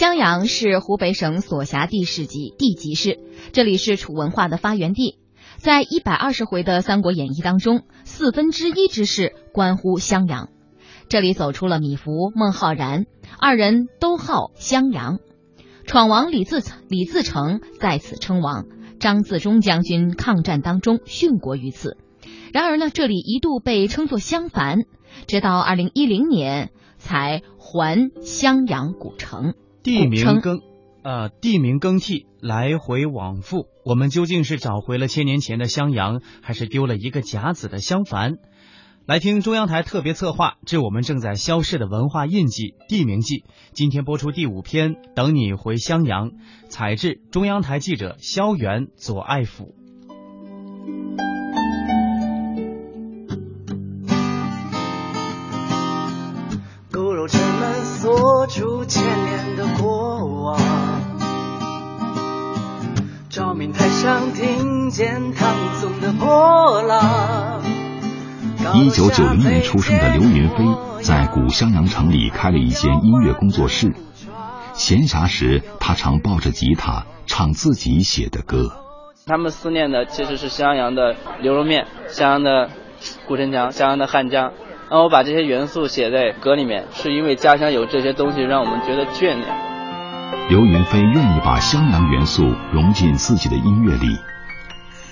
襄阳是湖北省所辖地市级地级市，这里是楚文化的发源地。在一百二十回的《三国演义》当中，四分之一之事关乎襄阳。这里走出了米芾、孟浩然二人都号襄阳，闯王李自李自成在此称王，张自忠将军抗战当中殉国于此。然而呢，这里一度被称作襄樊，直到二零一零年才还襄阳古城。地名更，呃，地名更替，来回往复，我们究竟是找回了千年前的襄阳，还是丢了一个甲子的襄樊？来听中央台特别策划《致我们正在消逝的文化印记——地名记》，今天播出第五篇《等你回襄阳》，采制中央台记者肖元、左爱甫。上听见唐宋的波浪。一九九零年出生的刘云飞，在古襄阳城里开了一间音乐工作室。闲暇时，他常抱着吉他唱自己写的歌。他们思念的其实是襄阳的牛肉面、襄阳的古城墙、襄阳的汉江。那我把这些元素写在歌里面，是因为家乡有这些东西，让我们觉得眷恋。刘云飞愿意把襄阳元素融进自己的音乐里。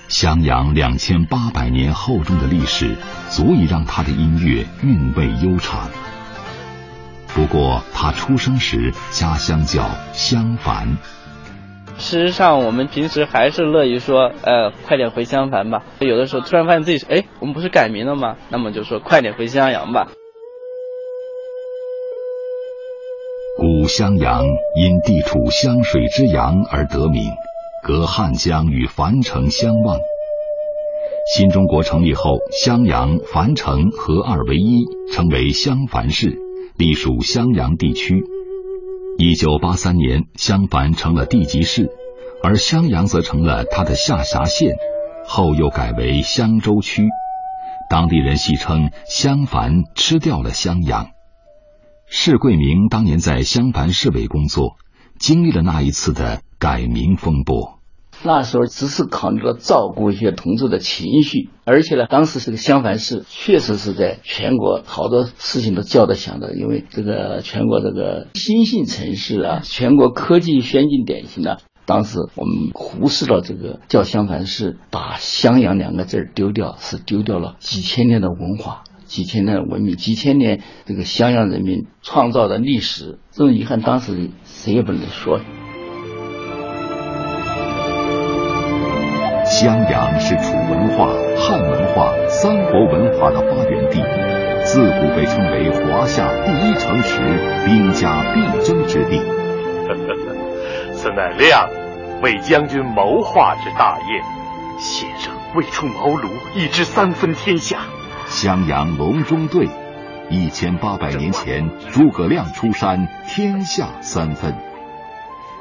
襄阳两千八百年厚重的历史，足以让他的音乐韵味悠长。不过，他出生时家乡叫襄樊。事实上，我们平时还是乐意说，呃，快点回襄樊吧。有的时候突然发现自己，哎，我们不是改名了吗？那么就说快点回襄阳吧。襄阳因地处湘水之阳而得名。隔汉江与樊城相望。新中国成立后，襄阳、樊城合二为一，成为襄樊市，隶属襄阳地区。一九八三年，襄樊成了地级市，而襄阳则成了它的下辖县，后又改为襄州区。当地人戏称襄樊吃掉了襄阳。释桂明当年在襄樊市委工作，经历了那一次的。改名风波，那时候只是考虑到照顾一些同志的情绪，而且呢，当时这个襄樊市确实是在全国好多事情都叫得响的，因为这个全国这个新兴城市啊，全国科技先进典型啊，当时我们忽视了这个叫襄樊市，把襄阳两个字丢掉，是丢掉了几千年的文化、几千年的文明、几千年这个襄阳人民创造的历史，这种遗憾当时谁也不能说。襄阳是楚文化、汉文化、三国文化的发源地，自古被称为华夏第一城池、兵家必争之地。此乃亮为将军谋划之大业，先生未出茅庐，已知三分天下。襄阳隆中对，一千八百年前诸葛亮出山，天下三分。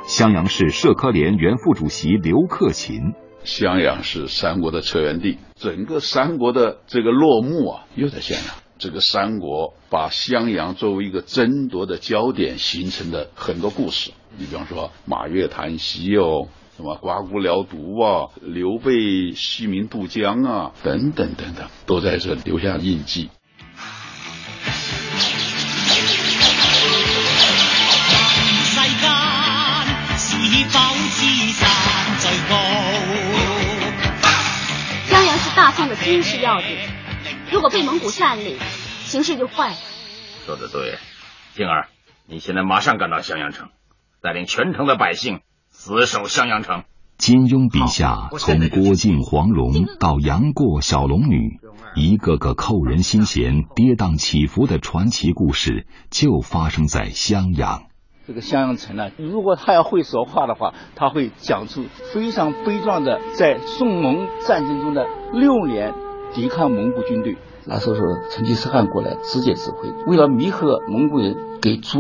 襄阳市社科联原副主席刘克勤。襄阳是三国的策源地，整个三国的这个落幕啊，又在襄阳。这个三国把襄阳作为一个争夺的焦点，形成的很多故事。你比方说马月谈西哦，什么刮骨疗毒啊，刘备西民渡江啊，等等等等，都在这留下印记。襄阳是大宋的军事要地，如果被蒙古占领，形势就坏了。说的对，静儿，你现在马上赶到襄阳城，带领全城的百姓死守襄阳城。金庸笔下从郭靖、黄蓉到杨过、小龙女，一个个扣人心弦、跌宕起伏的传奇故事，就发生在襄阳。这个襄阳城呢，如果他要会说话的话，他会讲出非常悲壮的在宋蒙战争中的六年抵抗蒙古军队。那时候是成吉思汗过来直接指挥，为了弥合蒙古人，给猪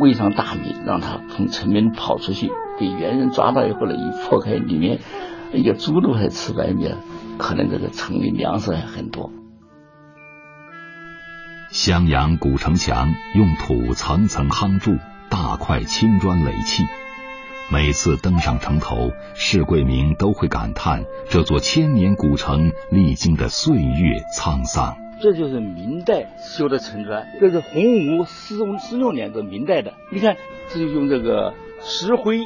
喂上大米，让他从城门跑出去，被猿人抓到以后呢，一破开里面一个猪都还吃白米，可能这个城里粮食还很多。襄阳古城墙用土层层夯筑。大块青砖垒砌。每次登上城头，士贵民都会感叹这座千年古城历经的岁月沧桑。这就是明代修的城砖，这是洪武四五十六年的明代的。你看，这就用这个石灰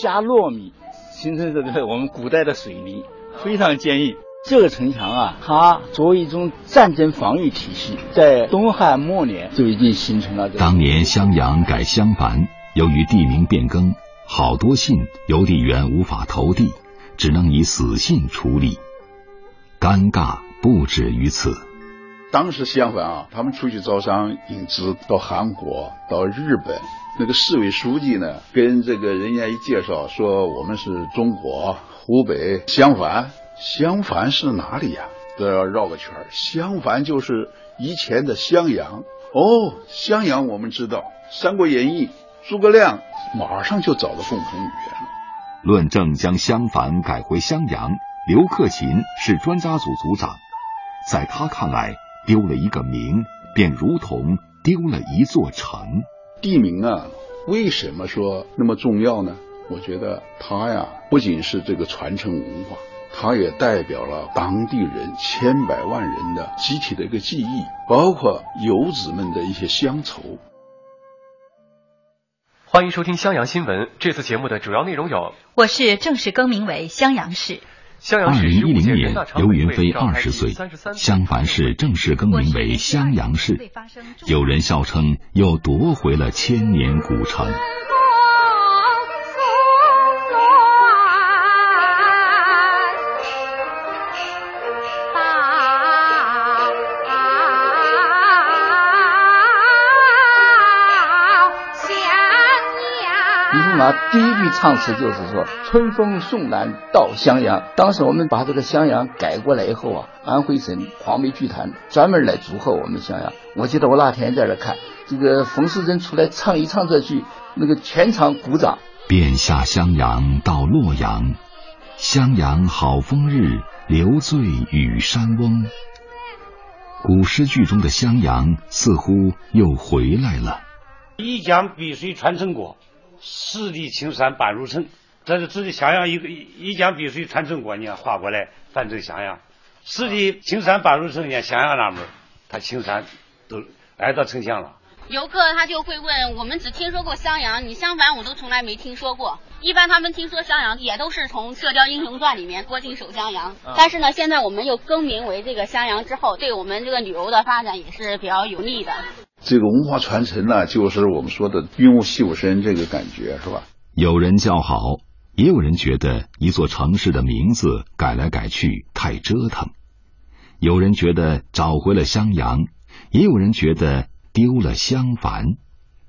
加糯米形成这个我们古代的水泥，非常坚硬。这个城墙啊，它作为一种战争防御体系，在东汉末年就已经形成了。当年襄阳改襄樊，由于地名变更，好多信邮递员无法投递，只能以死信处理。尴尬不止于此。当时襄樊啊，他们出去招商引资到韩国、到日本，那个市委书记呢，跟这个人家一介绍，说我们是中国湖北襄樊。襄樊是哪里呀？都要绕个圈儿。襄樊就是以前的襄阳哦。襄阳我们知道，《三国演义》诸葛亮马上就找到共同语言了。论证将襄樊改回襄阳，刘克勤是专家组组长，在他看来，丢了一个名，便如同丢了一座城。地名啊，为什么说那么重要呢？我觉得它呀，不仅是这个传承文化。它也代表了当地人千百万人的集体的一个记忆，包括游子们的一些乡愁。欢迎收听襄阳新闻。这次节目的主要内容有：我市正式更名为襄阳市。二零一零年，刘云飞二十岁，襄樊市正式更名为襄阳市。有人笑称又夺回了千年古城。那第一句唱词就是说“春风送暖到襄阳”。当时我们把这个襄阳改过来以后啊，安徽省黄梅剧团专门来祝贺我们襄阳。我记得我那天在这看，这个冯世珍出来唱一唱这句，那个全场鼓掌。便下襄阳到洛阳，襄阳好风日，留醉与山翁。古诗句中的襄阳似乎又回来了。一江碧水穿城过。十里青山半入城，这是指的襄阳一个一江碧水穿城过，你看划过来，反正襄阳。十里青山半入城，你看襄阳那门，它青山都挨到城墙了。游客他就会问，我们只听说过襄阳，你襄樊我都从来没听说过。一般他们听说襄阳，也都是从《射雕英雄传》里面郭靖守襄阳。但是呢，现在我们又更名为这个襄阳之后，对我们这个旅游的发展也是比较有利的。这个文化传承呢，就是我们说的“润物细无声”这个感觉，是吧？有人叫好，也有人觉得一座城市的名字改来改去太折腾；有人觉得找回了襄阳，也有人觉得丢了襄樊。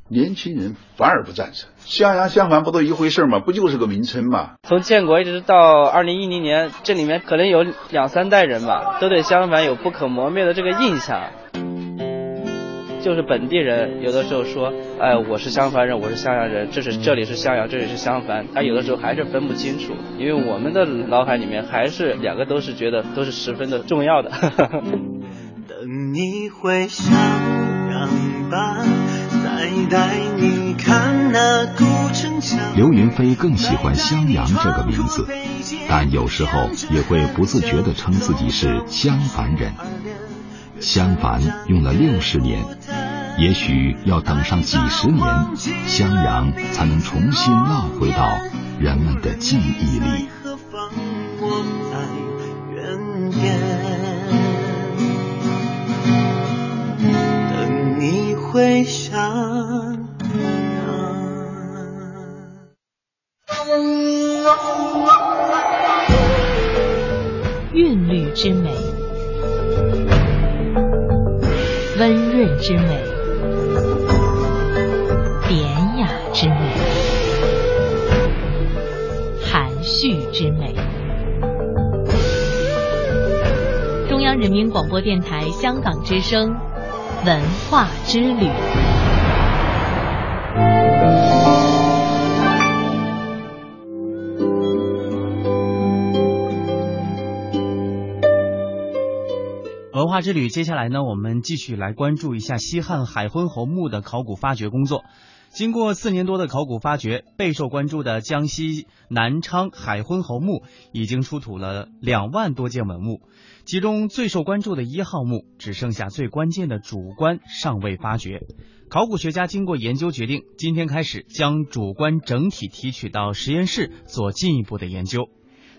年轻人反而不赞成，襄阳、襄樊不都一回事吗？不就是个名称吗？从建国一直到二零一零年，这里面可能有两三代人吧，都对襄樊有不可磨灭的这个印象。就是本地人，有的时候说，哎，我是襄樊人，我是襄阳人，这是这里是襄阳，这里是襄樊，他有的时候还是分不清楚，因为我们的脑海里面还是两个都是觉得都是十分的重要的。等你回襄阳吧，再带你看那古城墙。刘云飞更喜欢襄阳这个名字，但有时候也会不自觉地称自己是襄樊人。襄樊用了六十年，也许要等上几十年，襄阳才能重新落回到人们的记忆里。等润之美，典雅之美，含蓄之美。中央人民广播电台香港之声，文化之旅。文化之旅，接下来呢，我们继续来关注一下西汉海昏侯墓的考古发掘工作。经过四年多的考古发掘，备受关注的江西南昌海昏侯墓已经出土了两万多件文物，其中最受关注的一号墓只剩下最关键的主棺尚未发掘。考古学家经过研究决定，今天开始将主棺整体提取到实验室做进一步的研究。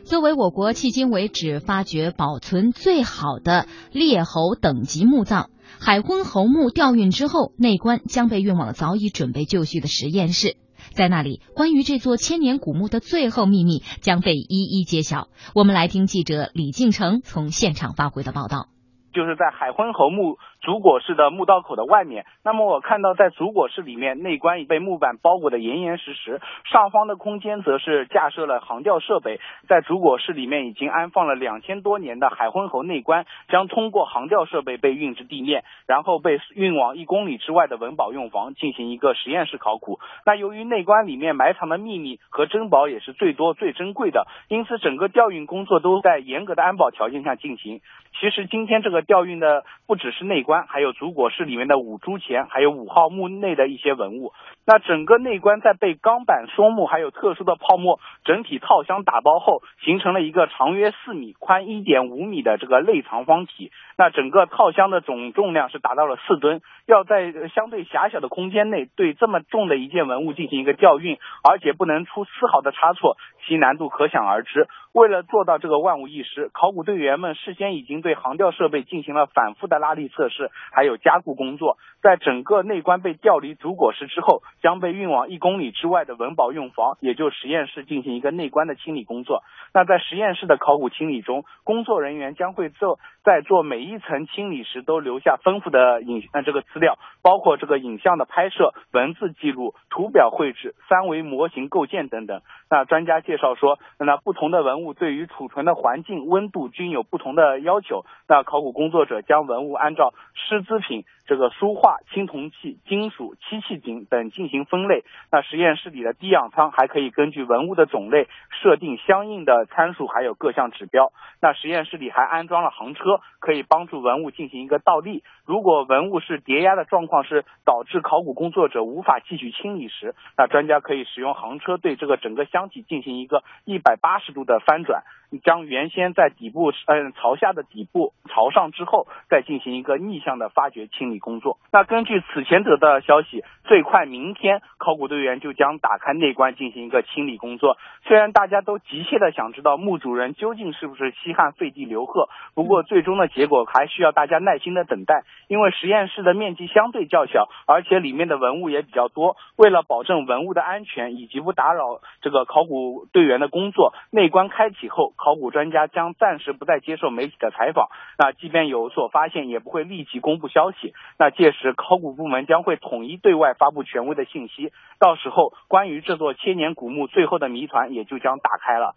作为我国迄今为止发掘保存最好的列侯等级墓葬。海昏侯墓调运之后，内棺将被运往早已准备就绪的实验室，在那里，关于这座千年古墓的最后秘密将被一一揭晓。我们来听记者李敬成从现场发回的报道。就是在海昏侯墓主椁室的墓道口的外面。那么我看到在主椁室里面，内棺已被木板包裹的严严实实。上方的空间则是架设了航吊设备，在主椁室里面已经安放了两千多年的海昏侯内棺，将通过航吊设备被运至地面，然后被运往一公里之外的文保用房进行一个实验室考古。那由于内棺里面埋藏的秘密和珍宝也是最多最珍贵的，因此整个调运工作都在严格的安保条件下进行。其实今天这个调运的不只是内棺，还有主椁室里面的五铢钱，还有五号墓内的一些文物。那整个内棺在被钢板、松木还有特殊的泡沫整体套箱打包后，形成了一个长约四米、宽一点五米的这个内藏方体。那整个套箱的总重量是达到了四吨，要在相对狭小的空间内对这么重的一件文物进行一个调运，而且不能出丝毫的差错，其难度可想而知。为了做到这个万无一失，考古队员们事先已经对航吊设备进行了反复的拉力测试，还有加固工作。在整个内棺被调离主椁室之后，将被运往一公里之外的文保用房，也就实验室进行一个内观的清理工作。那在实验室的考古清理中，工作人员将会做在做每一层清理时都留下丰富的影呃这个资料，包括这个影像的拍摄、文字记录、图表绘制、三维模型构建等等。那专家介绍说，那不同的文物对于储存的环境温度均有不同的要求。那考古工作者将文物按照诗资品。这个书画、青铜器、金属、漆器等等进行分类。那实验室里的低氧舱还可以根据文物的种类设定相应的参数，还有各项指标。那实验室里还安装了行车，可以帮助文物进行一个倒立。如果文物是叠压的状况，是导致考古工作者无法继续清理时，那专家可以使用航车对这个整个箱体进行一个一百八十度的翻转。将原先在底部嗯朝下的底部朝上之后，再进行一个逆向的发掘清理工作。那根据此前得到的消息，最快明天考古队员就将打开内棺进行一个清理工作。虽然大家都急切的想知道墓主人究竟是不是西汉废帝刘贺，不过最终的结果还需要大家耐心的等待。因为实验室的面积相对较小，而且里面的文物也比较多。为了保证文物的安全以及不打扰这个考古队员的工作，内棺开启后。考古专家将暂时不再接受媒体的采访，那即便有所发现，也不会立即公布消息。那届时，考古部门将会统一对外发布权威的信息，到时候关于这座千年古墓最后的谜团也就将打开了。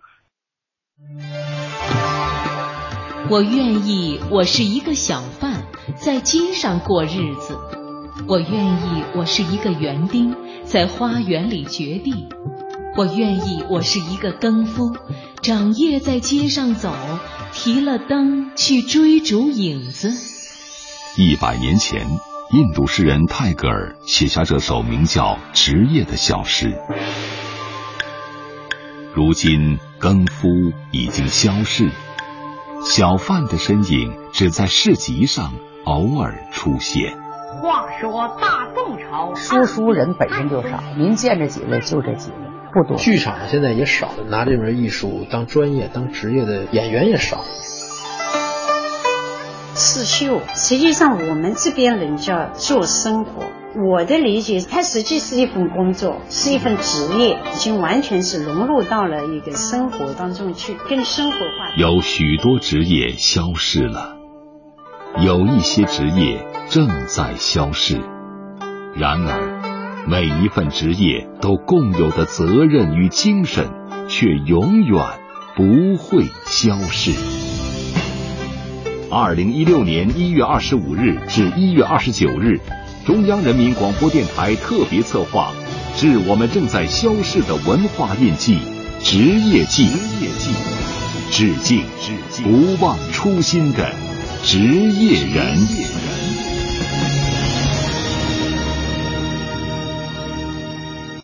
我愿意，我是一个小贩，在街上过日子；我愿意，我是一个园丁，在花园里掘地；我愿意，我是一个耕夫。长夜在街上走，提了灯去追逐影子。一百年前，印度诗人泰戈尔写下这首名叫《职业》的小诗。如今，耕夫已经消逝，小贩的身影只在市集上偶尔出现。话说大宋朝，说书人本身就少，您见着几位就这几位。不多，剧场现在也少，拿这门艺术当专业、当职业的演员也少。刺绣，实际上我们这边人叫做生活。我的理解，它实际是一份工作，是一份职业，已经完全是融入到了一个生活当中去，更生活化。有许多职业消失了，有一些职业正在消逝，然而。每一份职业都共有的责任与精神，却永远不会消逝。二零一六年一月二十五日至一月二十九日，中央人民广播电台特别策划《致我们正在消逝的文化印记——职业记》，致敬不忘初心的职业人。